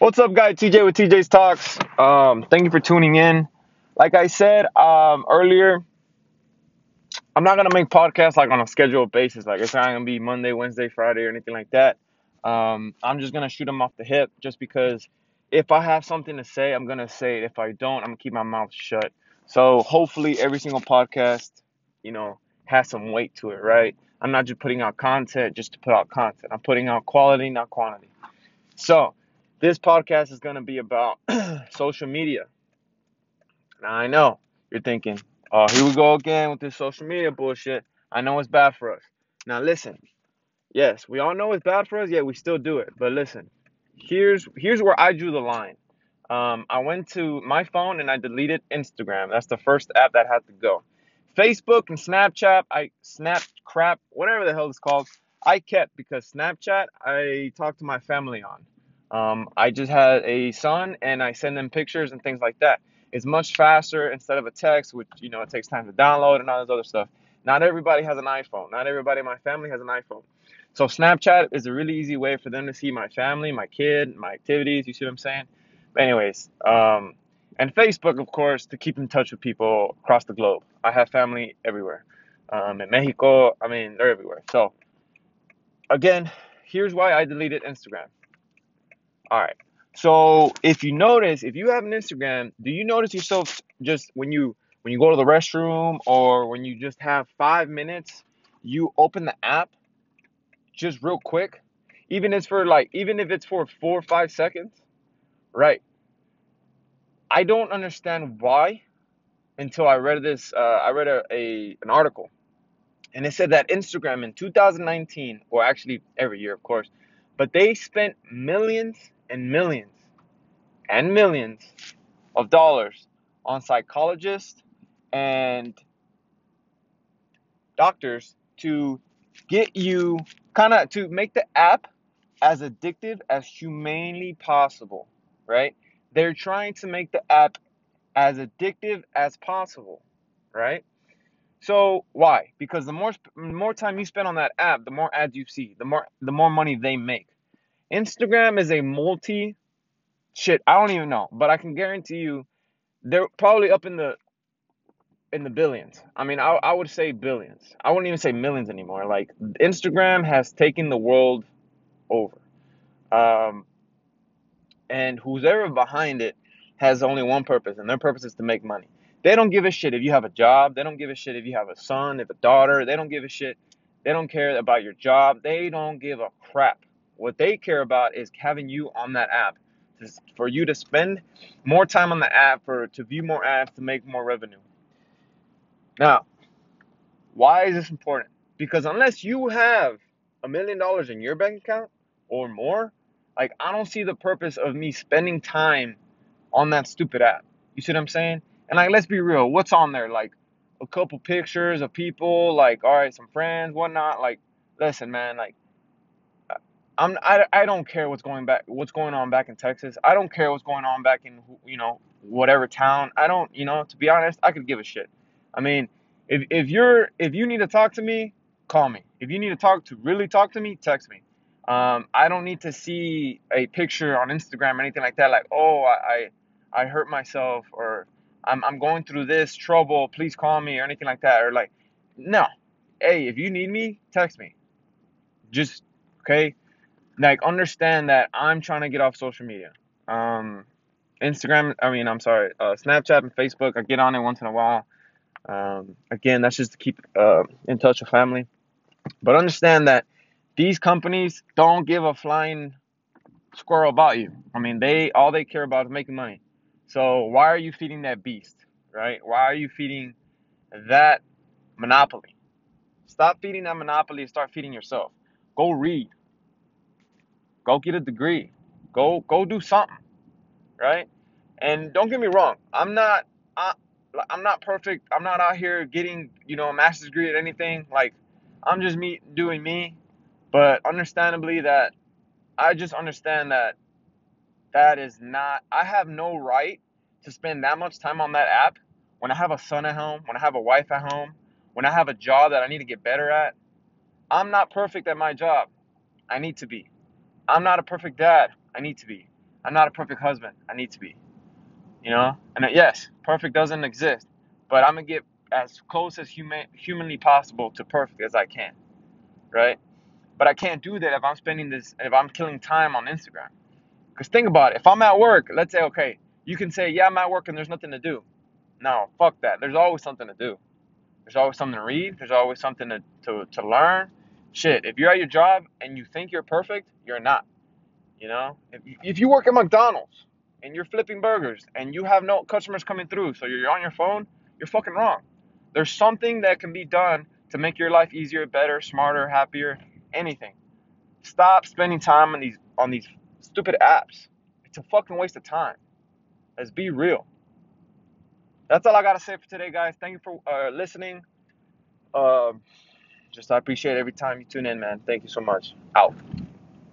What's up, guys? TJ with TJ's Talks. Um, thank you for tuning in. Like I said um, earlier, I'm not gonna make podcasts like on a scheduled basis. Like it's not gonna be Monday, Wednesday, Friday, or anything like that. Um, I'm just gonna shoot them off the hip, just because if I have something to say, I'm gonna say it. If I don't, I'm gonna keep my mouth shut. So hopefully, every single podcast, you know, has some weight to it, right? I'm not just putting out content just to put out content. I'm putting out quality, not quantity. So, this podcast is going to be about social media. Now, I know you're thinking, oh, here we go again with this social media bullshit. I know it's bad for us. Now, listen. Yes, we all know it's bad for us, yet we still do it. But listen, here's here's where I drew the line. Um, I went to my phone and I deleted Instagram. That's the first app that had to go. Facebook and Snapchat, I Snap crap, whatever the hell it's called, I kept because Snapchat I talked to my family on. Um, I just had a son and I send them pictures and things like that. It's much faster instead of a text, which you know it takes time to download and all this other stuff. Not everybody has an iPhone. Not everybody in my family has an iPhone. So Snapchat is a really easy way for them to see my family, my kid, my activities. You see what I'm saying? But anyways, um, and Facebook, of course, to keep in touch with people across the globe. I have family everywhere. Um, in Mexico, I mean, they're everywhere. So again, here's why I deleted Instagram. All right. So if you notice, if you have an Instagram, do you notice yourself just when you when you go to the restroom or when you just have five minutes, you open the app just real quick, even if it's for like even if it's for four or five seconds, right? I don't understand why until I read this. Uh, I read a, a an article, and it said that Instagram in 2019, or actually every year, of course, but they spent millions and millions and millions of dollars on psychologists and doctors to get you kind of to make the app as addictive as humanly possible, right? They're trying to make the app as addictive as possible, right? So why? Because the more more time you spend on that app, the more ads you see, the more the more money they make. Instagram is a multi shit, I don't even know, but I can guarantee you they're probably up in the in the billions. I mean, I, I would say billions. I wouldn't even say millions anymore. Like Instagram has taken the world over. Um, and who's ever behind it has only one purpose, and their purpose is to make money. They don't give a shit if you have a job. They don't give a shit if you have a son, if a daughter. They don't give a shit. They don't care about your job. They don't give a crap. What they care about is having you on that app, for you to spend more time on the app, for to view more ads, to make more revenue. Now, why is this important? Because unless you have a million dollars in your bank account or more, like I don't see the purpose of me spending time on that stupid app. You see what I'm saying? And like, let's be real. What's on there? Like a couple pictures of people, like all right, some friends, whatnot. Like, listen, man. Like, I'm I, I don't care what's going back, what's going on back in Texas. I don't care what's going on back in you know whatever town. I don't, you know, to be honest, I could give a shit. I mean, if if you're if you need to talk to me, call me. If you need to talk to really talk to me, text me. Um, I don't need to see a picture on Instagram or anything like that. Like, oh, I I, I hurt myself or I'm I'm going through this trouble. Please call me or anything like that. Or like, no. Hey, if you need me, text me. Just okay. Like, understand that I'm trying to get off social media. Um, Instagram. I mean, I'm sorry. Uh, Snapchat and Facebook. I get on it once in a while. Um, again, that's just to keep uh, in touch with family. But understand that these companies don't give a flying squirrel about you. I mean, they all they care about is making money. So why are you feeding that beast, right? Why are you feeding that monopoly? Stop feeding that monopoly and start feeding yourself. Go read. Go get a degree. Go go do something, right? And don't get me wrong, I'm not I, I'm not perfect. I'm not out here getting, you know, a master's degree at anything. Like, I'm just me doing me. But understandably, that I just understand that that is not, I have no right to spend that much time on that app when I have a son at home, when I have a wife at home, when I have a job that I need to get better at. I'm not perfect at my job. I need to be. I'm not a perfect dad. I need to be. I'm not a perfect husband. I need to be. You know? And uh, yes, perfect doesn't exist, but I'm gonna get as close as human humanly possible to perfect as I can, right? But I can't do that if I'm spending this if I'm killing time on Instagram. Because think about it. If I'm at work, let's say, okay, you can say, yeah, I'm at work and there's nothing to do. No, fuck that. There's always something to do. There's always something to read. There's always something to, to, to learn. Shit, if you're at your job and you think you're perfect, you're not. You know? If, if you work at McDonald's and you're flipping burgers and you have no customers coming through, so you're on your phone, you're fucking wrong. There's something that can be done to make your life easier, better, smarter, happier, anything. Stop spending time on these on these stupid apps. It's a fucking waste of time. Let's be real. That's all I gotta say for today, guys. Thank you for uh, listening. Um, just I appreciate every time you tune in, man. Thank you so much. Out.